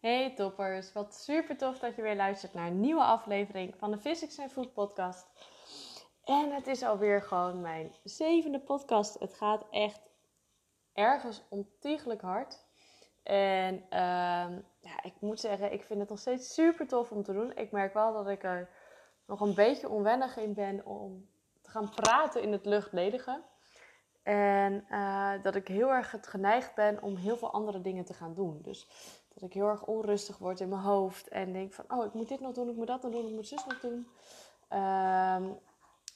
Hey toppers, wat super tof dat je weer luistert naar een nieuwe aflevering van de Physics and Food podcast. En het is alweer gewoon mijn zevende podcast. Het gaat echt ergens ontiegelijk hard. En uh, ja, ik moet zeggen, ik vind het nog steeds super tof om te doen. Ik merk wel dat ik er nog een beetje onwennig in ben om te gaan praten in het luchtledige. En uh, dat ik heel erg het geneigd ben om heel veel andere dingen te gaan doen. Dus dat ik heel erg onrustig word in mijn hoofd. En denk van, oh, ik moet dit nog doen, ik moet dat nog doen, ik moet zus nog doen. Uh,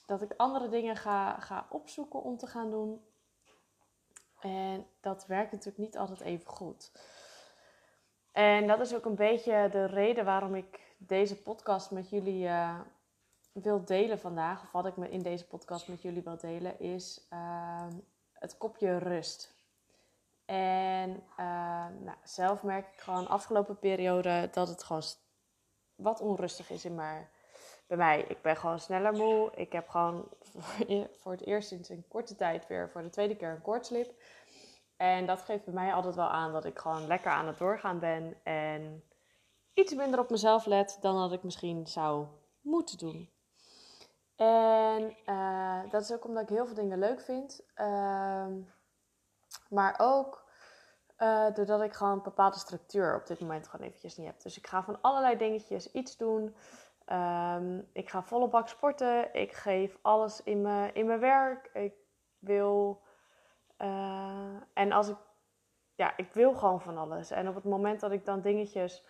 dat ik andere dingen ga, ga opzoeken om te gaan doen. En dat werkt natuurlijk niet altijd even goed. En dat is ook een beetje de reden waarom ik deze podcast met jullie uh, wil delen vandaag. Of wat ik me in deze podcast met jullie wil delen, is uh, het kopje rust. En uh, nou, zelf merk ik gewoon afgelopen periode dat het gewoon wat onrustig is in mijn, bij mij. Ik ben gewoon sneller moe. Ik heb gewoon voor het eerst sinds een korte tijd weer voor de tweede keer een koortslip. En dat geeft bij mij altijd wel aan dat ik gewoon lekker aan het doorgaan ben. En iets minder op mezelf let dan dat ik misschien zou moeten doen. En uh, dat is ook omdat ik heel veel dingen leuk vind. Uh, maar ook uh, doordat ik gewoon een bepaalde structuur op dit moment gewoon eventjes niet heb. Dus ik ga van allerlei dingetjes iets doen. Um, ik ga volle bak sporten. Ik geef alles in mijn, in mijn werk. Ik wil. Uh, en als ik. Ja, ik wil gewoon van alles. En op het moment dat ik dan dingetjes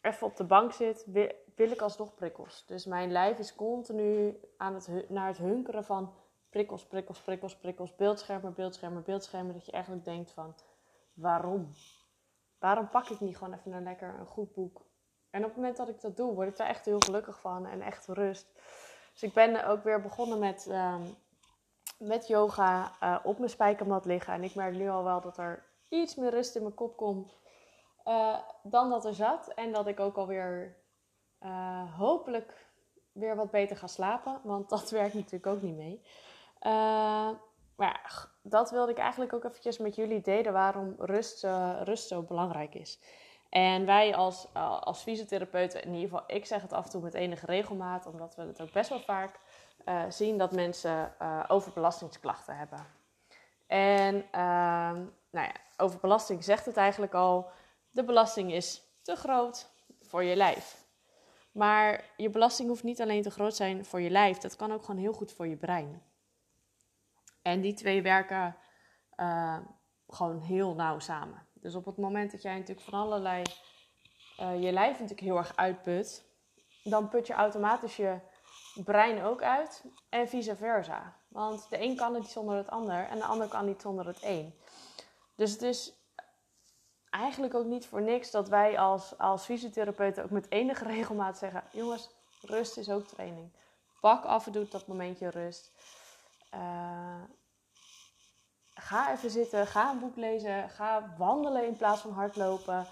even op de bank zit, wil, wil ik alsnog prikkels. Dus mijn lijf is continu aan het, naar het hunkeren van prikkels, prikkels, prikkels, prikkels, beeldschermen, beeldschermen, beeldschermen. Dat je eigenlijk denkt van, waarom? Waarom pak ik niet gewoon even een lekker een goed boek? En op het moment dat ik dat doe, word ik daar echt heel gelukkig van en echt rust. Dus ik ben ook weer begonnen met, um, met yoga uh, op mijn spijkermat liggen. En ik merk nu al wel dat er iets meer rust in mijn kop komt uh, dan dat er zat. En dat ik ook alweer uh, hopelijk weer wat beter ga slapen. Want dat werkt natuurlijk ook niet mee. Uh, maar ja, dat wilde ik eigenlijk ook eventjes met jullie delen waarom rust, uh, rust zo belangrijk is. En wij als, uh, als fysiotherapeuten, in ieder geval ik zeg het af en toe met enige regelmaat, omdat we het ook best wel vaak zien dat mensen overbelastingsklachten hebben. En ehm, nou ja, overbelasting zegt het eigenlijk al, de belasting is te groot voor je lijf. Maar je belasting hoeft niet alleen te groot zijn voor je lijf, dat kan ook gewoon heel goed voor je brein. En die twee werken uh, gewoon heel nauw samen. Dus op het moment dat jij natuurlijk van allerlei uh, je lijf natuurlijk heel erg uitput, dan put je automatisch je brein ook uit en vice versa. Want de een kan het niet zonder het ander en de ander kan niet zonder het een. Dus het is eigenlijk ook niet voor niks dat wij als, als fysiotherapeuten ook met enige regelmaat zeggen: jongens, rust is ook training. Pak af en toe dat momentje rust. Uh, ga even zitten, ga een boek lezen, ga wandelen in plaats van hardlopen.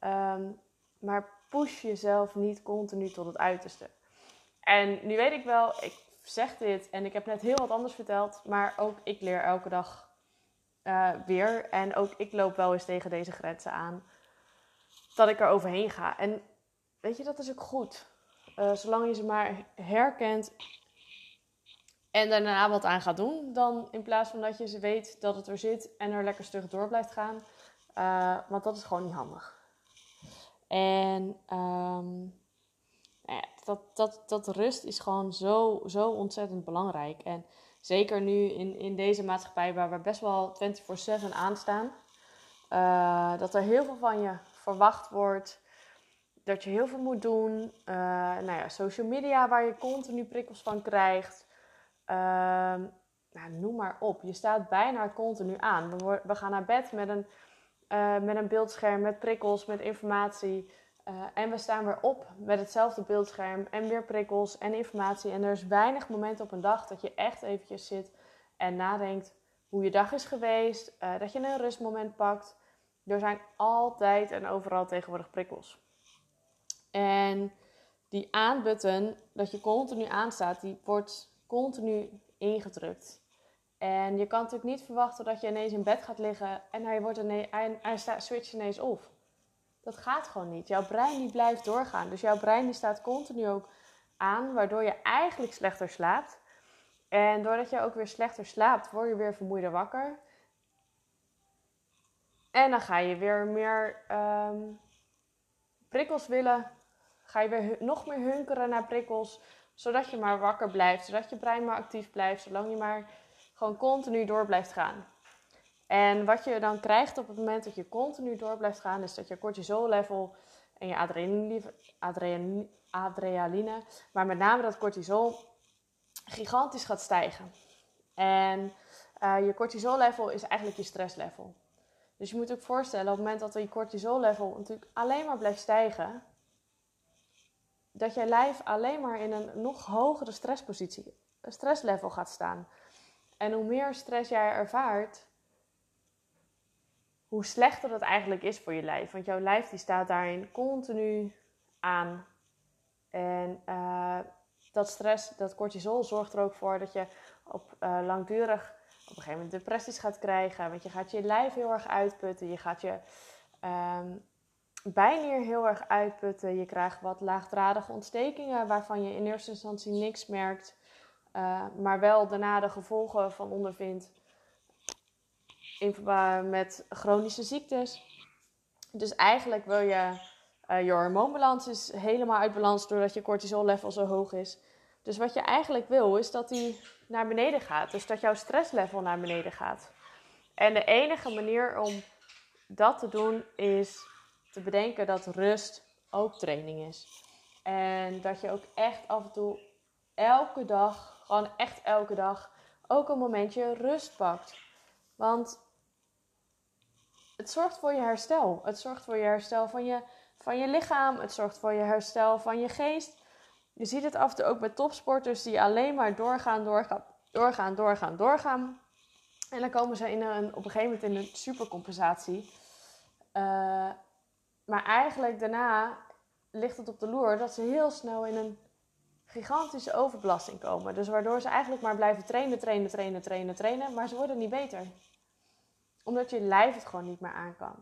Um, maar push jezelf niet continu tot het uiterste. En nu weet ik wel, ik zeg dit en ik heb net heel wat anders verteld, maar ook ik leer elke dag uh, weer. En ook ik loop wel eens tegen deze grenzen aan. Dat ik er overheen ga. En weet je, dat is ook goed. Uh, zolang je ze maar herkent en daarna wat aan gaat doen, dan in plaats van dat je ze weet dat het er zit en er lekker stug door blijft gaan. Uh, want dat is gewoon niet handig. En um, nou ja, dat, dat, dat rust is gewoon zo, zo ontzettend belangrijk. En zeker nu in, in deze maatschappij waar we best wel 24-7 aanstaan. Uh, dat er heel veel van je verwacht wordt. Dat je heel veel moet doen. Uh, nou ja, social media waar je continu prikkels van krijgt. Uh, nou, noem maar op. Je staat bijna continu aan. We, gaan naar bed met een, uh, met een beeldscherm, met prikkels, met informatie. Uh, en we staan weer op met hetzelfde beeldscherm en weer prikkels en informatie. En er is weinig momenten op een dag dat je echt eventjes zit en nadenkt hoe je dag is geweest. Uh, dat je een rustmoment pakt. Er zijn altijd en overal tegenwoordig prikkels. En die aanbutton, dat je continu aanstaat, die wordt continu ingedrukt. En je kan natuurlijk niet verwachten dat je ineens in bed gaat liggen en hij, wordt ineens, hij, staat, switcht ineens off. Dat gaat gewoon niet. Jouw brein die blijft doorgaan. Dus jouw brein die staat continu ook aan, waardoor je eigenlijk slechter slaapt. En doordat je ook weer slechter slaapt, word je weer vermoeider wakker. En dan ga je weer meer ehm, prikkels willen. Ga je weer nog meer hunkeren naar prikkels. Zodat je maar wakker blijft. Zodat je brein maar actief blijft. Zolang je maar gewoon continu door blijft gaan. En wat je dan krijgt op het moment dat je continu door blijft gaan, is dat je cortisol level en je adrenaline, maar met name dat cortisol, gigantisch gaat stijgen. En uh, je cortisol level is eigenlijk je stress level. Dus je moet ook voorstellen, op het moment dat je cortisol level natuurlijk alleen maar blijft stijgen, dat je lijf alleen maar in een nog hogere stresspositie, stresslevel gaat staan. En hoe meer stress jij ervaart, hoe slechter dat eigenlijk is voor je lijf. Want jouw lijf die staat daarin continu aan. En uh, dat stress, dat cortisol zorgt er ook voor dat je op uh, langdurig op een gegeven moment depressies gaat krijgen. Want je gaat je lijf heel erg uitputten. Je gaat je um, bijnier heel erg uitputten. Je krijgt wat laagdradige ontstekingen waarvan je in eerste instantie niks merkt. Uh, maar wel daarna de gevolgen van ondervindt in verband met chronische ziektes. Dus eigenlijk wil je, uh, je hormoonbalans is helemaal uit balans doordat je cortisol level zo hoog is. Dus wat je eigenlijk wil is dat die naar beneden gaat. Dus dat jouw stresslevel naar beneden gaat. En de enige manier om dat te doen is te bedenken dat rust ook training is. En dat je ook echt af en toe elke dag, gewoon echt elke dag, ook een momentje rust pakt. Want het zorgt voor je herstel. Het zorgt voor je herstel van je, van je lichaam. Het zorgt voor je herstel van je geest. Je ziet het af en toe ook bij topsporters die alleen maar doorgaan, doorgaan, doorgaan, doorgaan, doorgaan. En dan komen ze in een, op een gegeven moment in een supercompensatie. Uh, maar eigenlijk daarna ligt het op de loer dat ze heel snel in een gigantische overbelasting komen. Dus waardoor ze eigenlijk maar blijven trainen, trainen, trainen, trainen, trainen. Maar ze worden niet beter. Omdat je lijf het gewoon niet meer aan kan.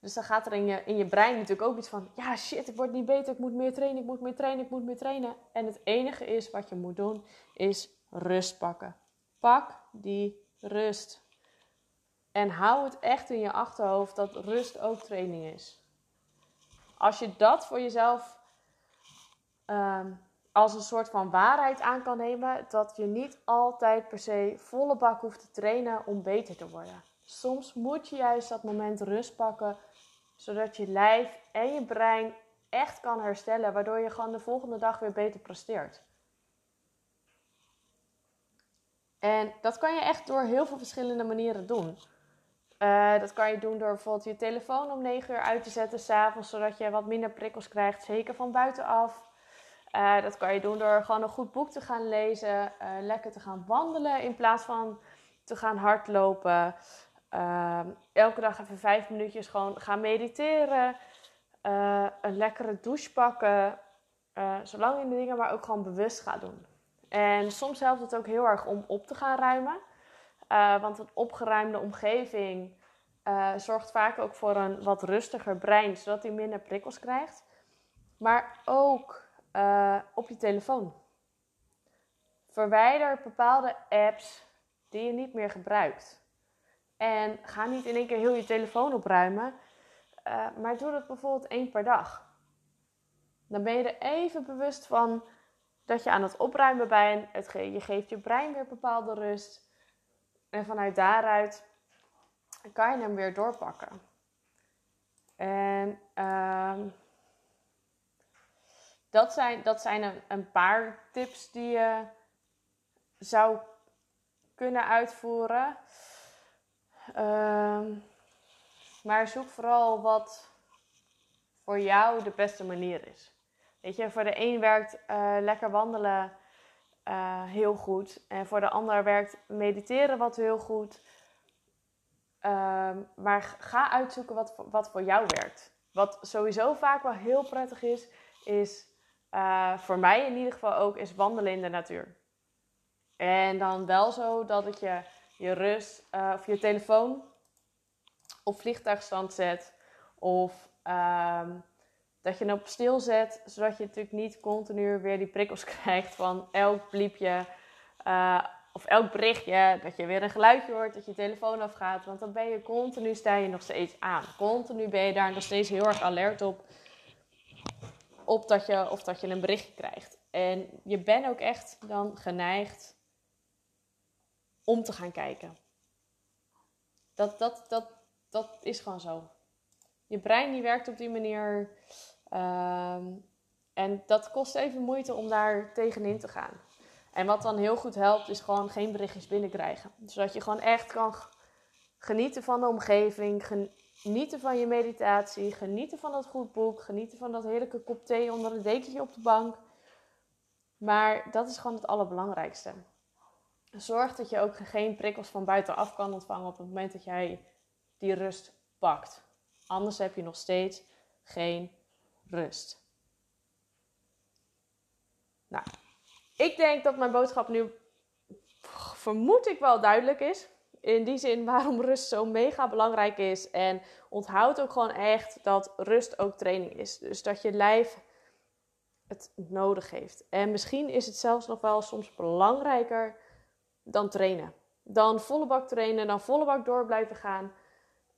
Dus dan gaat er in je, in je brein natuurlijk ook iets van: ja, shit, ik word niet beter, ik moet meer trainen, ik moet meer trainen, ik moet meer trainen. En het enige is wat je moet doen, is rust pakken. Pak die rust. En hou het echt in je achterhoofd dat rust ook training is. Als je dat voor jezelf um, als een soort van waarheid aan kan nemen, dat je niet altijd per se volle bak hoeft te trainen om beter te worden. Soms moet je juist dat moment rust pakken, zodat je lijf en je brein echt kan herstellen, waardoor je gewoon de volgende dag weer beter presteert. En dat kan je echt door heel veel verschillende manieren doen. Uh, dat kan je doen door bijvoorbeeld je telefoon om 9 uur uit te zetten s'avonds, zodat je wat minder prikkels krijgt, zeker van buitenaf. Uh, dat kan je doen door gewoon een goed boek te gaan lezen, uh, lekker te gaan wandelen in plaats van te gaan hardlopen. elke dag even vijf minuutjes gewoon gaan mediteren. een lekkere douche pakken. zolang je de dingen maar ook gewoon bewust gaat doen. En soms helpt het ook heel erg om op te gaan ruimen. Uh, want een opgeruimde omgeving uh, zorgt vaak ook voor een wat rustiger brein, zodat hij minder prikkels krijgt. Maar ook uh, op je telefoon. Verwijder bepaalde apps die je niet meer gebruikt. En ga niet in één keer heel je telefoon opruimen, maar doe dat bijvoorbeeld één per dag. Dan ben je er even bewust van dat je aan het opruimen bent. Het je geeft je brein weer bepaalde rust. En vanuit daaruit kan je hem weer doorpakken. En um, dat zijn, dat zijn een, een, paar tips die je zou kunnen uitvoeren. Um, maar zoek vooral wat voor jou de beste manier is. Weet je, voor de een werkt uh, lekker wandelen uh, heel goed. En voor de ander werkt mediteren wat heel goed. Um, maar ga uitzoeken wat, wat voor jou werkt. Wat sowieso vaak wel heel prettig is, is uh, voor mij in ieder geval ook, is wandelen in de natuur. En dan wel zo dat je, je rust uh, of je telefoon op vliegtuigstand zet. Of Ehm, dat je hem op stil zet, zodat je natuurlijk niet continu weer die prikkels krijgt van elk bliepje uh, of elk berichtje. Dat je weer een geluidje hoort, dat je telefoon afgaat. Want dan ben je continu, sta je nog steeds aan. Continu ben je daar nog steeds heel erg alert op. Op dat je, of dat je een berichtje krijgt. En je bent ook echt dan geneigd om te gaan kijken. Dat, dat, dat, dat is gewoon zo. Je brein die werkt op die manier. Ehm, en dat kost even moeite om daar tegenin te gaan. En wat dan heel goed helpt, is gewoon geen berichtjes binnenkrijgen. Zodat je gewoon echt kan genieten van de omgeving, genieten van je meditatie, genieten van dat goed boek, genieten van dat heerlijke kop thee onder een dekentje op de bank. Maar dat is gewoon het allerbelangrijkste. Zorg dat je ook geen prikkels van buitenaf kan ontvangen op het moment dat jij die rust pakt. Anders heb je nog steeds geen rust. Nou, ik denk dat mijn boodschap nu, vermoed ik wel duidelijk is. In die zin waarom rust zo mega belangrijk is. En onthoud ook gewoon echt dat rust ook training is. Dus dat je lijf het nodig heeft. En misschien is het zelfs nog wel soms belangrijker dan trainen. Dan volle bak trainen, dan volle bak door blijven gaan.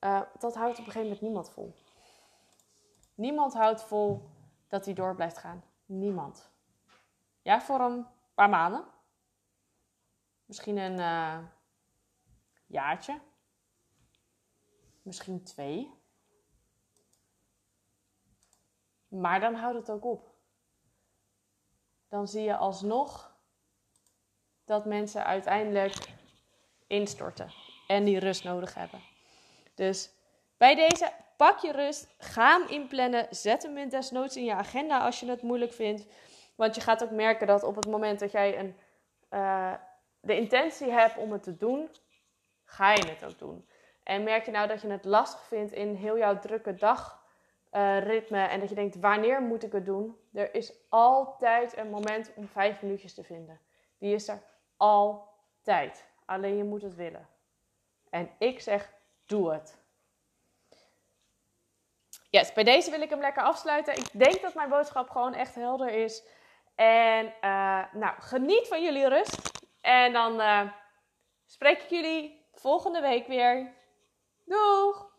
Uh, dat houdt op een gegeven moment niemand vol. Niemand houdt vol dat hij door blijft gaan. Niemand. Ja, voor een paar maanden. Misschien een uh, jaartje. Misschien twee. Maar dan houdt het ook op. Dan zie je alsnog dat mensen uiteindelijk instorten en die rust nodig hebben. Dus bij deze pak je rust, ga hem inplannen, zet hem in desnoods in je agenda als je het moeilijk vindt. Want je gaat ook merken dat op het moment dat jij een, uh, de intentie hebt om het te doen, ga je het ook doen. En merk je nou dat je het lastig vindt in heel jouw drukke dagritme uh, en dat je denkt, wanneer moet ik het doen? Er is altijd een moment om vijf minuutjes te vinden. Die is er altijd. Alleen je moet het willen. En ik zeg, doe het. Yes, bij deze wil ik hem lekker afsluiten. Ik denk dat mijn boodschap gewoon echt helder is. En uh, nou, geniet van jullie rust. En dan uh, spreek ik jullie volgende week weer. Doeg!